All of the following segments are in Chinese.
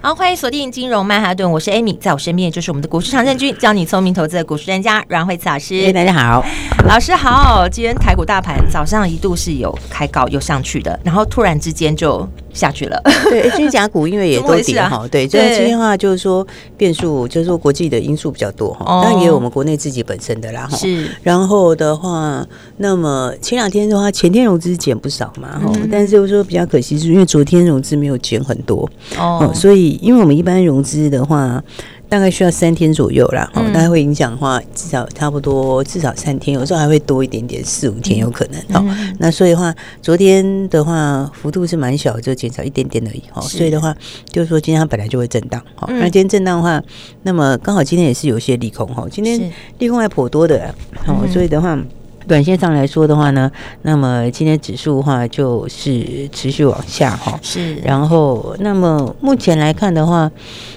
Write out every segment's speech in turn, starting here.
好，欢迎锁定金融曼哈顿，我是 Amy，在我身边就是我们的股市常胜军，教你聪明投资的股市专家阮慧慈老师。大家好，老师好。今天台股大盘早上一度是有开高又上去的，然后突然之间就下去了。对，金甲股因为也 都跌哈、啊，对，这今天的话就是说变数，就是说国际的因素比较多哈，当然也有我们国内自己本身的啦哈。是，然后的话，那么前两天的话，前天融资减不少嘛哈、嗯，但是就是说比较可惜，是因为昨天融资没有减很多哦，所以。因为我们一般融资的话，大概需要三天左右啦，哦、嗯，大概会影响的话，至少差不多至少三天，有时候还会多一点点，四五天有可能。好、嗯哦，那所以的话，昨天的话幅度是蛮小，就减少一点点而已。哦，所以的话，就是说今天它本来就会震荡。好、嗯，那今天震荡的话，那么刚好今天也是有些利空。哈，今天利空还颇多的。好，所以的话。短线上来说的话呢，那么今天指数的话就是持续往下哈，是。然后，那么目前来看的话，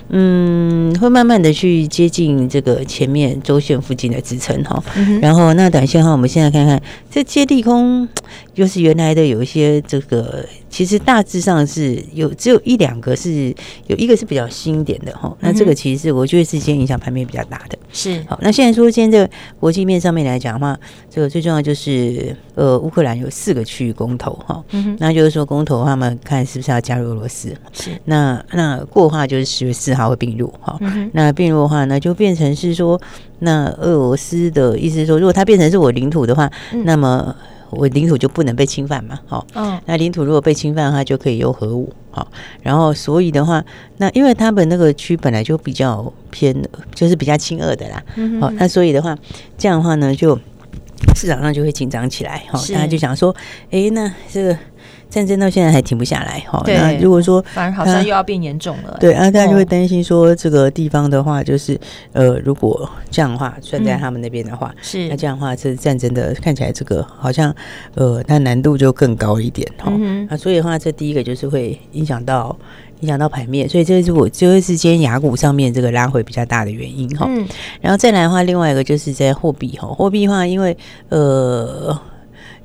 嗯，会慢慢的去接近这个前面周线附近的支撑哈。然后，那短线的话，我们现在看看这接利空，就是原来的有一些这个，其实大致上是有只有一两个是有一个是比较新一点的哈。那这个其实是我觉得是今天影响盘面比较大的。是。好，那现在说现在这个国际面上面来讲的话，这个最最重要就是，呃，乌克兰有四个区域公投哈、嗯，那就是说公投他们看是不是要加入俄罗斯，是那那过的话就是十月四号会并入哈、嗯，那并入的话呢就变成是说，那俄罗斯的意思是说，如果它变成是我领土的话，嗯、那么我领土就不能被侵犯嘛，好、嗯，那领土如果被侵犯的话，就可以有核武，好，然后所以的话，那因为他们那个区本来就比较偏，就是比较亲俄的啦，好、嗯，那所以的话，这样的话呢就。市场上就会紧张起来，哈，大家就想说，哎、欸，那这个战争到现在还停不下来，哈，那如果说反而好像又要变严重了，对啊，大家就会担心说，这个地方的话，就是呃，如果这样的话，算在他们那边的话，是、嗯、那这样的话，这战争的看起来这个好像呃，它难度就更高一点，哈、嗯，那所以的话，这第一个就是会影响到。影响到盘面，所以这是我这个是今天雅股上面这个拉回比较大的原因哈、嗯。然后再来的话，另外一个就是在货币哈，货币的话，因为呃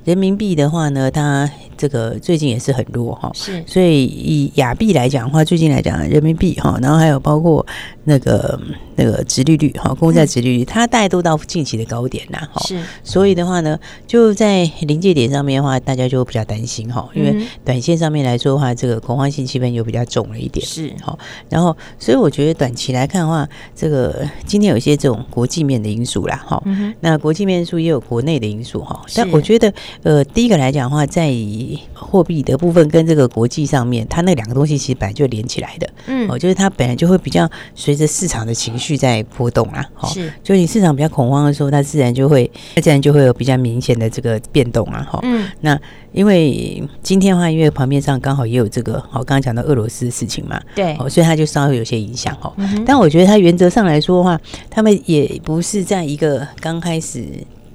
人民币的话呢，它。这个最近也是很弱哈，是，所以以亚币来讲的话，最近来讲人民币哈，然后还有包括那个那个殖利率哈，公债殖利率，它大概都到近期的高点啦哈，是，所以的话呢，就在临界点上面的话，大家就比较担心哈，因为短线上面来说的话，这个恐慌性气氛又比较重了一点，是。哈，然后所以我觉得短期来看的话，这个今天有一些这种国际面的因素啦哈，那国际面因素也有国内的因素哈，但我觉得呃，第一个来讲的话，在于货币的部分跟这个国际上面，它那两个东西其实本来就连起来的，嗯，哦，就是它本来就会比较随着市场的情绪在波动啊，哦，是，就你市场比较恐慌的时候，它自然就会，它自然就会有比较明显的这个变动啊，好，嗯，那因为今天的话，因为旁边上刚好也有这个，哦，刚刚讲到俄罗斯的事情嘛，对，哦，所以它就稍微有些影响哈，但我觉得它原则上来说的话，他们也不是在一个刚开始。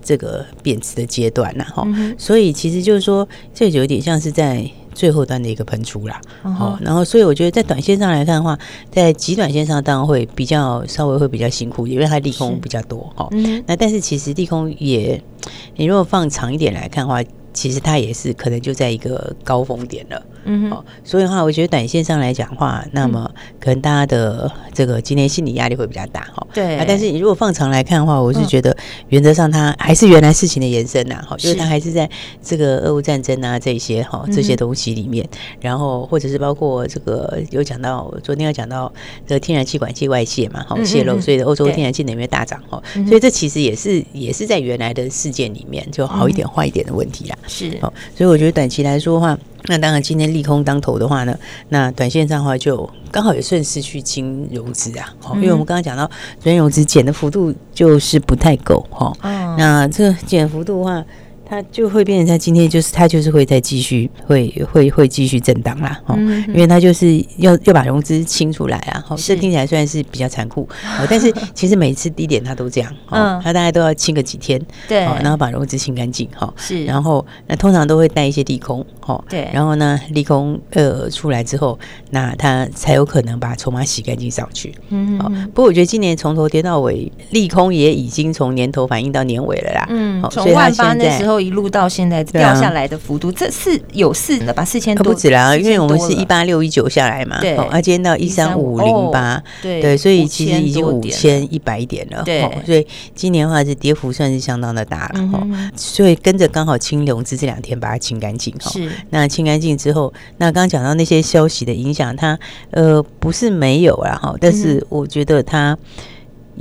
这个贬值的阶段呐，哈，所以其实就是说，这就有点像是在最后端的一个喷出啦，好，然后所以我觉得在短线上来看的话，在极短线上当然会比较稍微会比较辛苦，因为它利空比较多，哈，那但是其实利空也，你如果放长一点来看的话，其实它也是可能就在一个高峰点了。嗯，好，所以的话，我觉得短线上来讲的话，那么可能大家的这个今天心理压力会比较大，哈。对。啊，但是你如果放长来看的话，我是觉得原则上它还是原来事情的延伸呐，哈，就是它还是在这个俄乌战争啊这些哈这些东西里面，然后或者是包括这个有讲到昨天有讲到这个天然气管线外泄嘛，哈，泄漏，所以欧洲天然气能源大涨，哈，所以这其实也是也是在原来的事件里面就好一点坏一点的问题啦。是。好，所以我觉得短期来说的话。那当然，今天利空当头的话呢，那短线上的话就刚好也顺势去清融资啊，好，因为我们刚刚讲到，昨天融资减的幅度就是不太够哈。那这个减幅度的话，它就会变成它今天就是它就是会再继续会会会继续震荡啦，哦、嗯，因为它就是要要把融资清出来啊，哦，这听起来虽然是比较残酷，但是 其实每一次低点它都这样，哦，它大概都要清个几天，对，然后把融资清干净，哈，是，然后那通常都会带一些利空，哈，对，然后呢利空呃出来之后，那它才有可能把筹码洗干净上去，嗯，好，不过我觉得今年从头跌到尾，利空也已经从年头反映到年尾了啦，嗯，从万八那时候一路到现在掉下来的幅度，这四有四的吧，四千多不止啦，因为我们是一八六一九下来嘛，对，啊，今天到一三五零八，对对，所以其实已经五千一百点了，对，所以今年的话是跌幅算是相当的大了，哈，所以跟着刚好清融资这两天把它清干净，哈，是，那清干净之后，那刚刚讲到那些消息的影响，它呃不是没有啦，哈，但是我觉得它。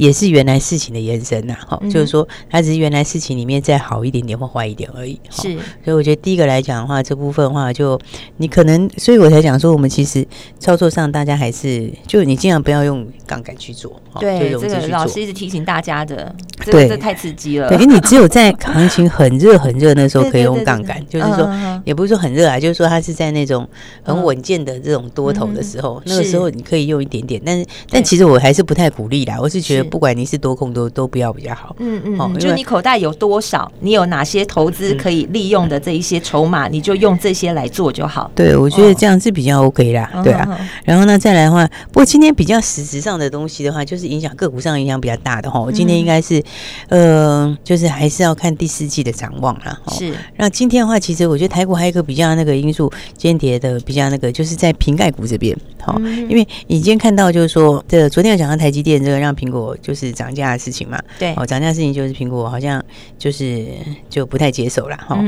也是原来事情的延伸呐，哈，就是说它只是原来事情里面再好一点点或坏一点而已，是。所以我觉得第一个来讲的话，这部分的话，就你可能，所以我才讲说，我们其实操作上大家还是，就你尽量不要用杠杆去做，对，这个老师一直提醒大家的，对，这太刺激了。对，你只有在行情很热很热那时候可以用杠杆，就是说也不是说很热啊，就是说它是在那种很稳健的这种多头的时候，那个时候你可以用一点点，但是但其实我还是不太鼓励啦，我是觉得。不管你是多空都都不要比较好。嗯嗯，嗯，就你口袋有多少，你有哪些投资可以利用的这一些筹码，你就用这些来做就好。对，我觉得这样是比较 OK 啦。对啊，然后呢，再来的话，不过今天比较实质上的东西的话，就是影响个股上影响比较大的哈。我今天应该是，呃，就是还是要看第四季的展望啦。是。那今天的话，其实我觉得台股还有一个比较那个因素，间谍的比较那个，就是在瓶盖股这边。好，因为你今天看到就是说，这昨天有讲到台积电这个让苹果。就是涨价的事情嘛，对，哦，涨价的事情就是苹果好像就是就不太接受了哈。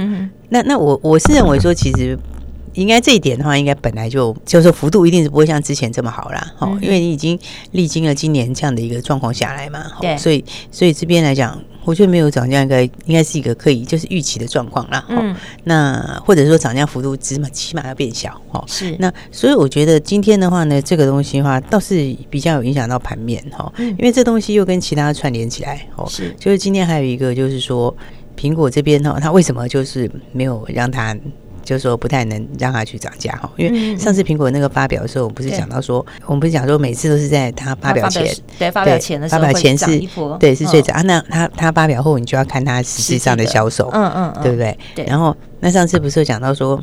那那我我是认为说，其实应该这一点的话，应该本来就就是幅度一定是不会像之前这么好啦。哈，因为你已经历经了今年这样的一个状况下来嘛，对，所以所以这边来讲。我觉得没有涨价，应该应该是一个可以就是预期的状况啦。嗯，那或者说涨价幅度起码起码要变小哦。是。那所以我觉得今天的话呢，这个东西的话倒是比较有影响到盘面哈。嗯。因为这东西又跟其他串联起来哦。是。就是今天还有一个就是说，苹果这边哈，它为什么就是没有让它。就是说不太能让他去涨价哈，因为上次苹果那个发表的时候，我们不是讲到说，我们不是讲说每次都是在他发表前，对发表前的时候，发表前是，对是最早啊。那他他发表后，你就要看他实际上的销售，嗯嗯，对不对？对。然后那上次不是有讲到说。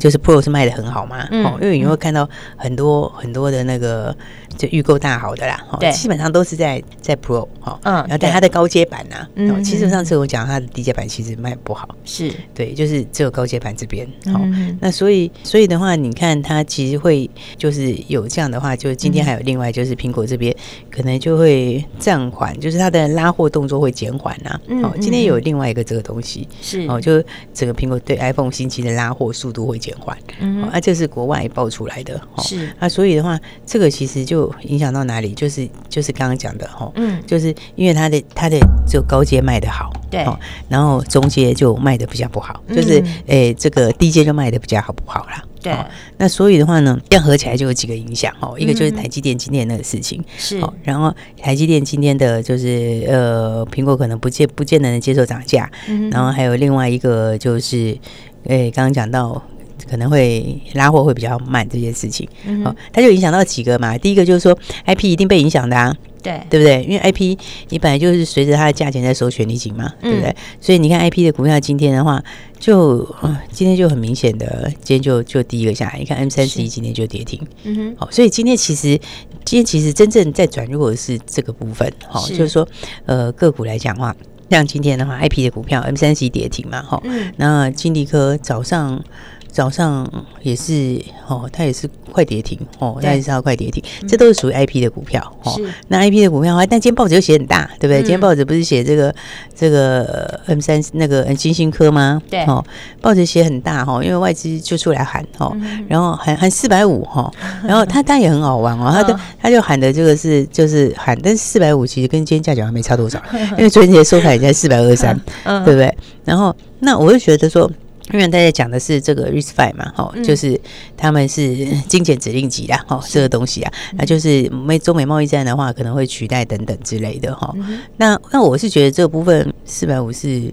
就是 Pro 是卖的很好嘛，哦，因为你会看到很多很多的那个就预购大好的啦，对，基本上都是在在 Pro 哈，嗯，然后但它的高阶版呢，嗯，其实上次我讲它的低阶版其实卖不好，是。对，就是只有高阶版这边，好，那所以所以的话，你看它其实会就是有这样的话，就今天还有另外就是苹果这边可能就会暂缓，就是它的拉货动作会减缓呐，哦，今天有另外一个这个东西是。哦，就整个苹果对 iPhone 新机的拉货速度会减。缓，嗯，啊，这是国外爆出来的，哦。是。啊，所以的话，这个其实就影响到哪里？就是就是刚刚讲的，哈，嗯，就是因为它的它的就高阶卖的好，对，然后中阶就卖的比较不好，就是诶，这个低阶就卖的比较好不好啦？对，那所以的话呢，这样合起来就有几个影响，哦，一个就是台积电今天那个事情，是，然后台积电今天的就是呃，苹果可能不见不见得能接受涨价，然后还有另外一个就是，诶，刚刚讲到。可能会拉货会比较慢这件事情，嗯、哦，它就影响到几个嘛。第一个就是说，IP 一定被影响的啊，对对不对？因为 IP 你本来就是随着它的价钱在收权利金嘛，嗯、对不对？所以你看 IP 的股票今天的话，就、呃、今天就很明显的，今天就就第一个下来。你看 M 三十一今天就跌停，嗯哼，好、哦，所以今天其实今天其实真正在转弱的是这个部分，好、哦，是就是说呃个股来讲的话，像今天的话，IP 的股票 M 三十一跌停嘛，哈、哦，嗯，那金立科早上。早上也是哦，它也是快跌停哦，它也是要快跌停，这都是属于 IP 的股票哦。那 IP 的股票的话，但今天报纸又写很大，对不对？今天报纸不是写这个这个 M 三那个金星科吗？对哦，报纸写很大哈，因为外资就出来喊哦，然后喊喊四百五哈，然后他他也很好玩哦，他就他就喊的这个是就是喊，但是四百五其实跟今天价钱还没差多少，因为昨天收盘也在四百二十三，对不对？然后那我就觉得说。因为大家讲的是这个 RISC-V 嘛，哈，就是他们是精简指令集啦，哈，这个东西啊，那就是美中美贸易战的话，可能会取代等等之类的，哈。那那我是觉得这个部分四百五是。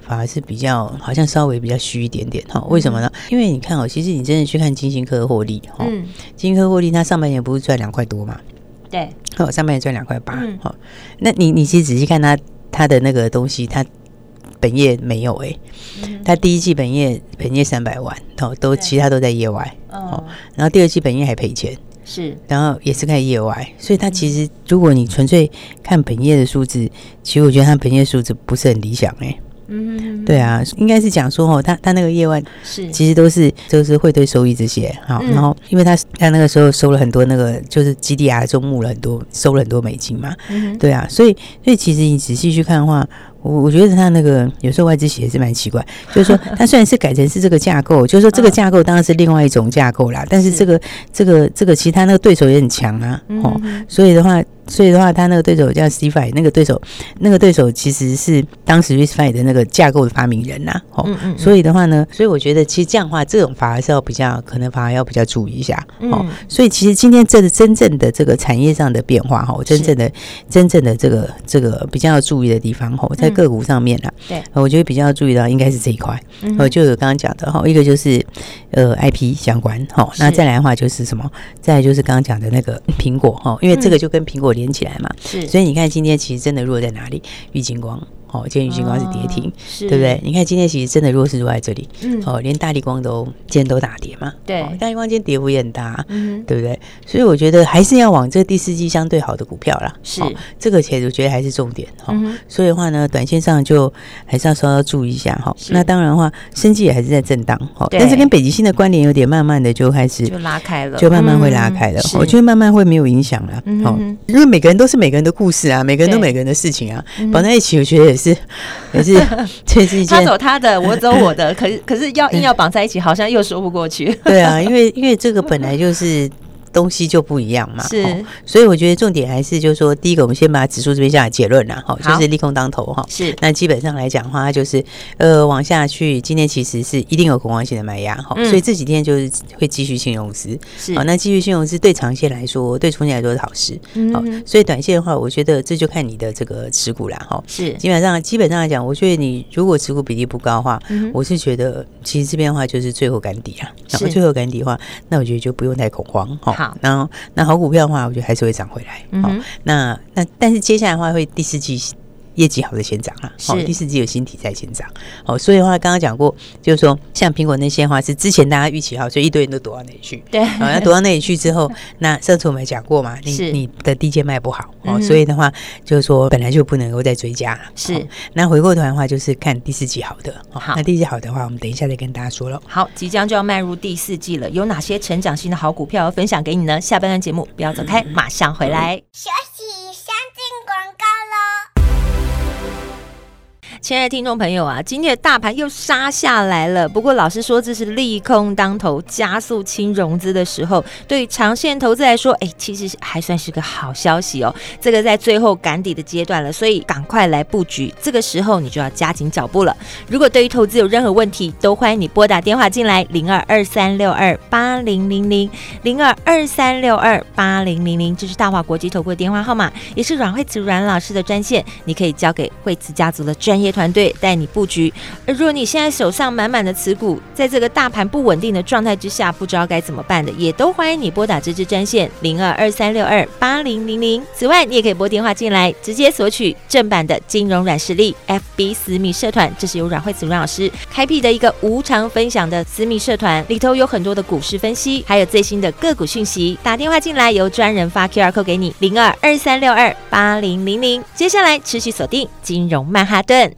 反而是比较好像稍微比较虚一点点哈。为什么呢？因为你看哦，其实你真的去看金星科获利哈，金星科获利它上半年不是赚两块多嘛？对，哦，上半年赚两块八，好，那你你其实仔细看它它的那个东西，它本业没有哎，他第一季本业本业三百万，哦，都其他都在业外，哦，然后第二季本业还赔钱。是，然后也是看业外，所以他其实如果你纯粹看本业的数字，其实我觉得他本业数字不是很理想哎、欸。嗯，对啊，应该是讲说哦，他他那个业外是。其实都是都是汇兑收益这些好，然后因为他他那个时候收了很多那个就是基地啊中募了很多收了很多美金嘛，对啊，所以所以其实你仔细去看的话。我我觉得他那个有时候外资写的是蛮奇怪，就是说 他虽然是改成是这个架构，就是说这个架构当然是另外一种架构啦，但是这个这个这个其他那个对手也很强啊，哦，所以的话。所以的话，他那个对手叫 CFI，那个对手，那个对手其实是当时 RISC-V 的那个架构的发明人呐、啊。哦、嗯嗯嗯，所以的话呢，所以我觉得其实这样的话，这种反而是要比较可能反而要比较注意一下。哦，嗯、所以其实今天这个真正的这个产业上的变化哈，真正的真正的这个这个比较要注意的地方哈，在个股上面啊，对、嗯，我觉得比较要注意到应该是这一块。嗯，我就有刚刚讲的哈，一个就是呃 IP 相关哈，那再来的话就是什么？再来就是刚刚讲的那个苹果哈，因为这个就跟苹果。连起来嘛，是，所以你看今天其实真的弱在哪里？郁金光。哦，今天玉晶光是跌停，对不对？你看今天其实真的弱势都在这里，哦，连大力光都今天都大跌嘛，对，大力光今天跌幅也很大，对不对？所以我觉得还是要往这第四季相对好的股票啦，是这个，其实我觉得还是重点哈。所以的话呢，短线上就还是要稍稍注意一下哈。那当然的话，生计也还是在震荡哈，但是跟北极星的关联有点慢慢的就开始就拉开了，就慢慢会拉开了。我觉得慢慢会没有影响了，好，因为每个人都是每个人的故事啊，每个人都每个人的事情啊，绑在一起，我觉得也。是，可是 这是一件，他走他的，我走我的，可是可是要 硬要绑在一起，好像又说不过去。对啊，因为因为这个本来就是。东西就不一样嘛，是，所以我觉得重点还是就是说，第一个我们先把指数这边下来结论啦哈，就是利空当头哈，是。那基本上来讲的话，它就是呃往下去，今天其实是一定有恐慌性的卖压哈，所以这几天就是会继续性融资，是。好，那继续性融资对长线来说，对中线来说是好事，好。所以短线的话，我觉得这就看你的这个持股啦哈，是。基本上基本上来讲，我觉得你如果持股比例不高的话，我是觉得其实这边的话就是最后赶底啊，然后最后赶底的话，那我觉得就不用太恐慌哈。好，然后那好股票的话，我觉得还是会涨回来。好，那那但是接下来的话，会第四季。业绩好的先涨啊，好，第四季有新题材先涨，好，所以的话刚刚讲过，就是说像苹果那些话是之前大家预期好，所以一堆人都躲到那里去，对，好，那躲到那里去之后，那上次我们也讲过嘛，你你的低阶卖不好，哦，所以的话就是说本来就不能够再追加，是，那回过头来的话就是看第四季好的，好，那第四季好的话，我们等一下再跟大家说了。好，即将就要迈入第四季了，有哪些成长性的好股票要分享给你呢？下半段节目不要走开，马上回来。亲爱的听众朋友啊，今天的大盘又杀下来了。不过老师说这是利空当头，加速轻融资的时候，对于长线投资来说，哎，其实还算是个好消息哦。这个在最后赶底的阶段了，所以赶快来布局。这个时候你就要加紧脚步了。如果对于投资有任何问题，都欢迎你拨打电话进来，零二二三六二八零零零零二二三六二八零零零，这是大华国际投顾的电话号码，也是阮慧慈阮老师的专线，你可以交给慧慈家族的专业。团队带你布局，而如果你现在手上满满的持股，在这个大盘不稳定的状态之下，不知道该怎么办的，也都欢迎你拨打这支专线零二二三六二八零零零。此外，你也可以拨电话进来，直接索取正版的金融软实力 FB 私密社团，这是由阮慧子阮老师开辟的一个无偿分享的私密社团，里头有很多的股市分析，还有最新的个股讯息。打电话进来，由专人发 QR code 给你零二二三六二八零零零。接下来持续锁定金融曼哈顿。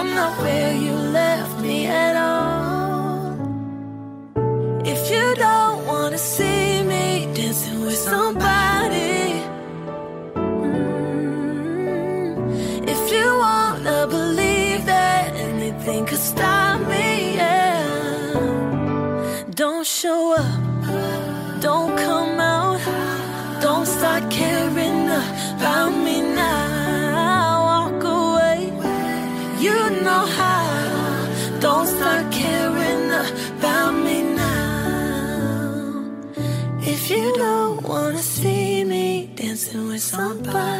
I'm not where you left me at all. somebody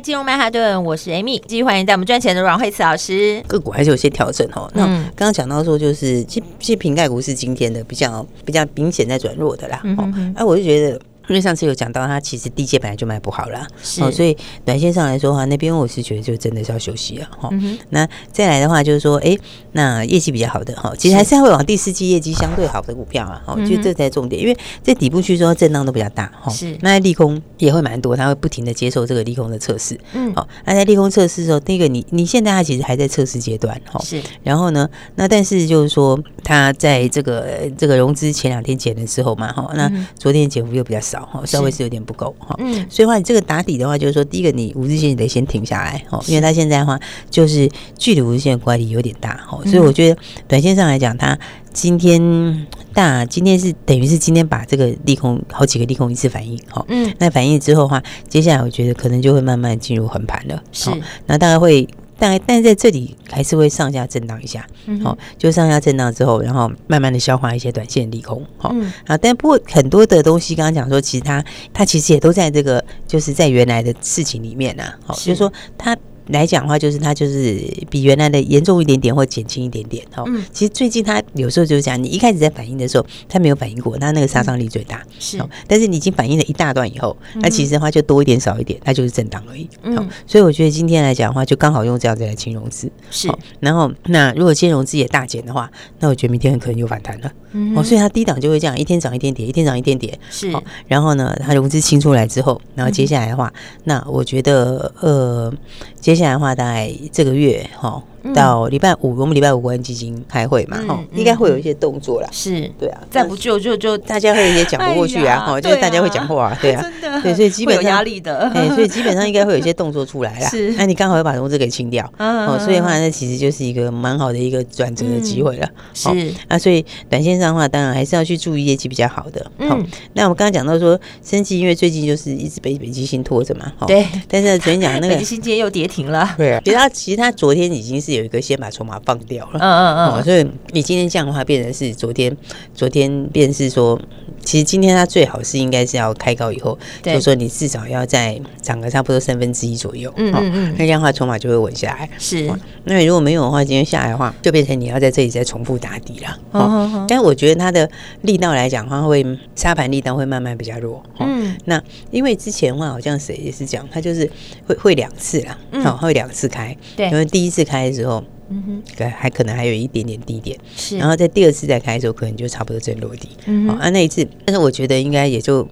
金融曼哈顿，我是 Amy，继续欢迎带我们赚钱的阮慧慈老师。个股还是有些调整哦。那刚刚讲到说，就是其实瓶盖股是今天的比较比较明显在转弱的啦。哦，哎，我就觉得因为上次有讲到，它其实低阶本来就卖不好了，是。哦，所以短线上来说的话，那边我是觉得就真的是要休息了哈。嗯、那再来的话就是说，哎，那业绩比较好的哈，其实还是会往第四季业绩相对好的股票啊，哈，就这才是重点，因为在底部区说震荡都比较大哈，是。那利空也会蛮多，它会不停的接受这个利空的测试，嗯，好，那在利空测试的时候，第一个你你现在它其实还在测试阶段哈，是，然后呢，那但是就是说它在这个这个融资前两天减的时候嘛，哈，那昨天减幅又比较少哈，稍微是。有点。不够哈，嗯，所以话你这个打底的话，就是说，第一个你五日线你得先停下来哈，因为它现在的话就是距离五日线的乖离有点大哈，所以我觉得短线上来讲，它今天大，今天是等于是今天把这个利空好几个利空一次反应哈，嗯，那反应之后的话，接下来我觉得可能就会慢慢进入横盘了，是，那大概会。但但在这里还是会上下震荡一下，好、嗯哦，就上下震荡之后，然后慢慢的消化一些短线利空，好、哦嗯、啊。但不过很多的东西，刚刚讲说，其实它它其实也都在这个，就是在原来的事情里面呐、啊，好、哦，就是说它。来讲的话，就是它就是比原来的严重一点点或减轻一点点哦。嗯，其实最近它有时候就是讲，你一开始在反应的时候，它没有反应过，那那个杀伤力最大。嗯、是，但是你已经反应了一大段以后，那其实的话就多一点少一点，它就是震荡而已。嗯，所以我觉得今天来讲的话，就刚好用这样子来清融资。是，然后那如果金融资也大减的话，那我觉得明天很可能又反弹了。嗯，哦，所以它低档就会这样一天涨一天跌，一天涨一天跌。是，然后呢，它融资清出来之后，然后接下来的话，那我觉得呃，接现在的话大概。这个月哈。到礼拜五，我们礼拜五国安基金开会嘛，哈，应该会有一些动作啦。是，对啊，再不救就就大家会也讲不过去啊，哈，就是大家会讲话，对啊，真的，对，所以基本上有压力的，哎，所以基本上应该会有一些动作出来啦。是，那你刚好要把融资给清掉，哦，所以的话，那其实就是一个蛮好的一个转折的机会了。是，啊，所以短线上的话，当然还是要去注意业绩比较好的。好，那我们刚刚讲到说，生技因为最近就是一直被北极星拖着嘛，对，但是昨天讲那个 北极星今天又跌停了，对啊，其实它其实它昨天已经是。是有一个先把筹码放掉了，嗯嗯嗯，所以你今天这样的话，变成是昨天，昨天便是说，其实今天它最好是应该是要开高以后，就是说你至少要在涨个差不多三分之一左右，嗯嗯嗯，那这样的话筹码就会稳下来。是，那你如果没有的话，今天下来的话，就变成你要在这里再重复打底了。哦，但是我觉得它的力道来讲的话，会沙盘力道会慢慢比较弱。嗯，那因为之前的话好像谁也是讲，它就是会会两次啦，好，会两次开，对，因为第一次开。之后，嗯哼，对还可能还有一点点低点，是，然后在第二次再开的时候，可能就差不多正落地，嗯，好，啊，那一次，但是我觉得应该也就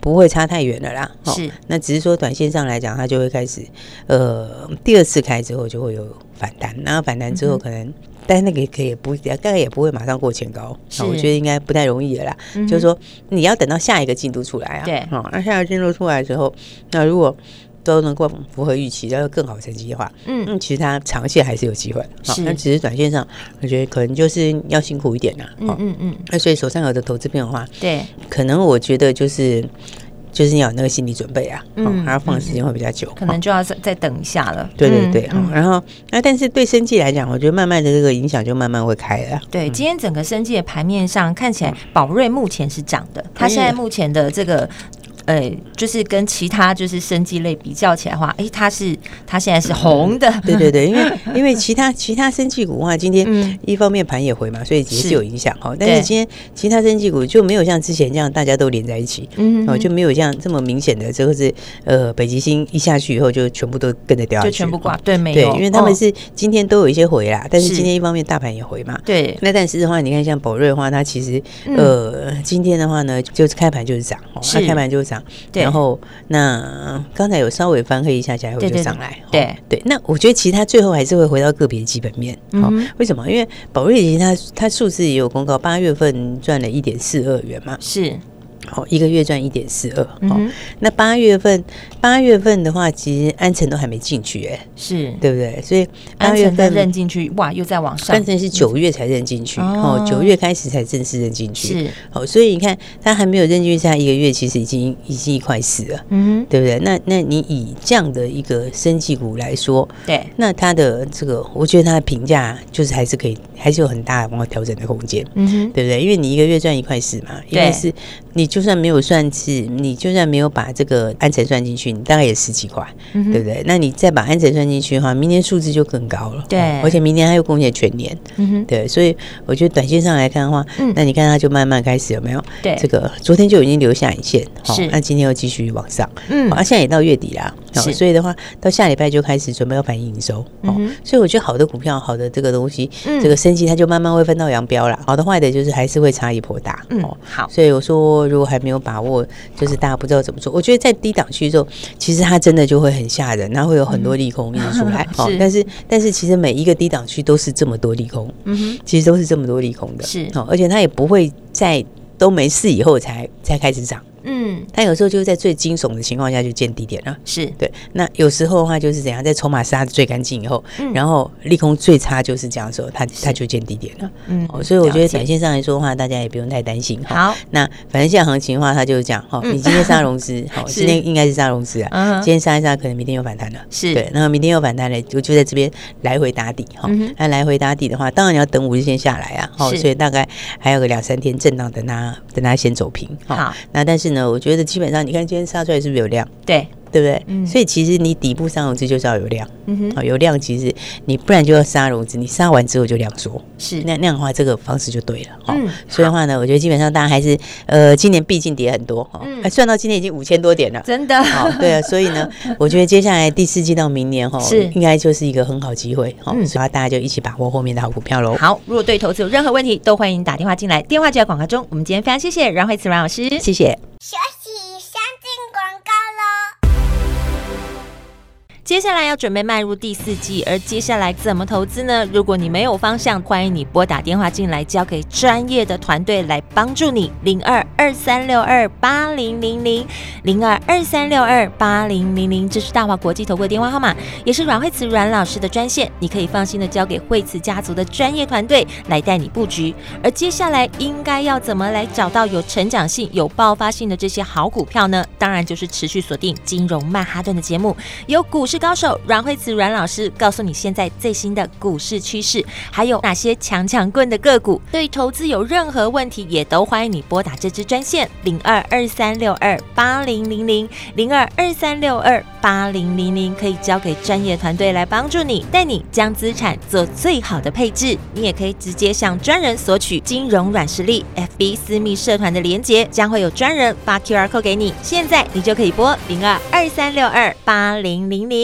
不会差太远了啦，是，那只是说短线上来讲，它就会开始，呃，第二次开之后就会有反弹，然后反弹之后可能，嗯、但是那个也可以不，大概也不会马上过前高，是，我觉得应该不太容易的啦，嗯、就是说你要等到下一个进度出来啊，对，好，那下一个进度出来之后，那如果都能够符合预期，要更好成绩的话，嗯，其实它长线还是有机会。好，那只是短线上，我觉得可能就是要辛苦一点啦。嗯嗯嗯。那所以手上有的投资变化，对，可能我觉得就是就是你要有那个心理准备啊，嗯，还要放的时间会比较久，可能就要再再等一下了。对对对，然后那但是对生计来讲，我觉得慢慢的这个影响就慢慢会开了。对，今天整个生计的盘面上看起来，宝瑞目前是涨的，它现在目前的这个。呃，就是跟其他就是生技类比较起来的话，哎，它是它现在是红的，对对对，因为 因为其他其他生技股的话，今天一方面盘也回嘛，所以也是有影响哈。但是今天其他生技股就没有像之前这样大家都连在一起，嗯，哦，就没有像这么明显的，这个是呃北极星一下去以后就全部都跟着掉下去，就全部挂，对，没有，因为他们是今天都有一些回啦，但是今天一方面大盘也回嘛，对。那但是的话，你看像宝瑞的话，它其实呃今天的话呢，就是开盘就是涨，它开盘就是涨。对，然后那刚才有稍微翻黑一下，下来会就上来。对对，那我觉得其实它最后还是会回到个别基本面。好，为什么？因为宝瑞其实它它数字也有公告，八月份赚了一点四二元嘛。是。好，一个月赚一点四二。哦，那八月份八月份的话，其实安诚都还没进去，哎，是对不对？所以八月份认进去，哇，又在往上。安诚是九月才认进去，哦，九月开始才正式认进去。是，好，所以你看，他还没有认进去，他一个月其实已经已经一块四了，嗯，对不对？那那你以这样的一个生技股来说，对，那它的这个，我觉得它的评价就是还是可以，还是有很大的往后调整的空间，嗯哼，对不对？因为你一个月赚一块四嘛，一块四，你。就算没有算计，你就算没有把这个安全算进去，你大概也十几块，嗯、对不对？那你再把安全算进去的话，明年数字就更高了。对，而且明年还有贡献全年。嗯哼，对，所以我觉得短线上来看的话，嗯，那你看它就慢慢开始有没有？对，这个昨天就已经留下影线，是，那今天又继续往上，嗯，啊，现在也到月底了，是，所以的话，到下礼拜就开始准备要反映营收，哦，所以我觉得好的股票，好的这个东西，这个升级它就慢慢会分道扬镳了。好的坏的就是还是会差异颇大，嗯，好，所以我说如果还没有把握，就是大家不知道怎么做，我觉得在低档区的时候，其实它真的就会很吓人，那会有很多利空因素出来，哦，但是。但是其实每一个低档区都是这么多利空，嗯哼，其实都是这么多利空的，是，哦，而且它也不会在都没事以后才才开始涨。嗯，它有时候就是在最惊悚的情况下就见低点了，是对。那有时候的话就是怎样，在筹码杀的最干净以后，嗯、然后利空最差就是这样的时候，它它就见低点了。嗯，所以我觉得短线上来说的话，大家也不用太担心。好，那反正现在行情的话，它就是这样。哈，你今天杀融资，好，今天应该是杀融资啊。今天杀一杀，可能明天又反弹了。是对，然后明天又反弹了，就就在这边来回打底。哈，那来回打底的话，当然你要等五日线下来啊。好，所以大概还有个两三天震荡，等它等它先走平。好，那但是呢，我觉得基本上，你看今天杀出来是不是有量？对。对不对？嗯，所以其实你底部杀融资就是要有量，嗯哼，啊，有量其实你不然就要杀融资，你杀完之后就量缩，是。那那样的话，这个方式就对了，嗯，所以的话呢，我觉得基本上大家还是呃，今年毕竟跌很多，嗯，算到今年已经五千多点了，真的，好，对啊，所以呢，我觉得接下来第四季到明年哈，是。应该就是一个很好机会，嗯，所以大家就一起把握后面的好股票喽。好，如果对投资有任何问题，都欢迎打电话进来，电话就在广告中。我们今天非常谢谢阮慧慈阮老师，谢谢。接下来要准备迈入第四季，而接下来怎么投资呢？如果你没有方向，欢迎你拨打电话进来，交给专业的团队来帮助你。零二二三六二八零零零零二二三六二八零零零，这是大华国际投顾的电话号码，也是阮慧慈阮老师的专线。你可以放心的交给慧慈家族的专业团队来带你布局。而接下来应该要怎么来找到有成长性、有爆发性的这些好股票呢？当然就是持续锁定金融曼哈顿的节目，有股高手阮慧慈阮老师告诉你现在最新的股市趋势，还有哪些强强棍的个股。对投资有任何问题，也都欢迎你拨打这支专线零二二三六二八零零零零二二三六二八零零零，可以交给专业团队来帮助你，带你将资产做最好的配置。你也可以直接向专人索取金融软实力 FB 私密社团的连结，将会有专人发 QR code 给你。现在你就可以拨零二二三六二八零零零。